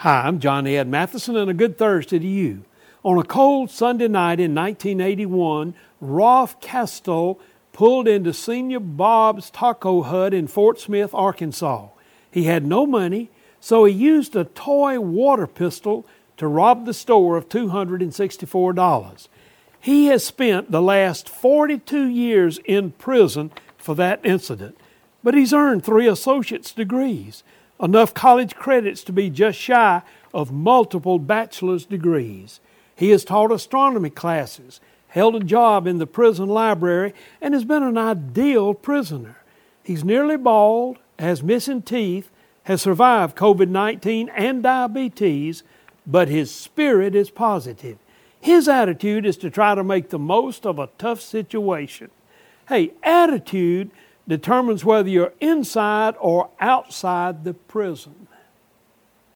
Hi, I'm John Ed Mathison, and a good Thursday to you. On a cold Sunday night in 1981, Rolf Kaestel pulled into Señor Bob's Taco Hut in Fort Smith, Arkansas. He had no money, so he used a toy water pistol to rob the store of $264. He has spent the last 42 years in prison for that incident, but he's earned three associate's degrees enough college credits to be just shy of multiple bachelor's degrees. He has taught astronomy classes, held a job in the prison library, and has been an ideal prisoner. He's nearly bald, has missing teeth, has survived COVID 19 and diabetes, but his spirit is positive. His attitude is to try to make the most of a tough situation. Hey, attitude determines whether you're inside or outside the prison.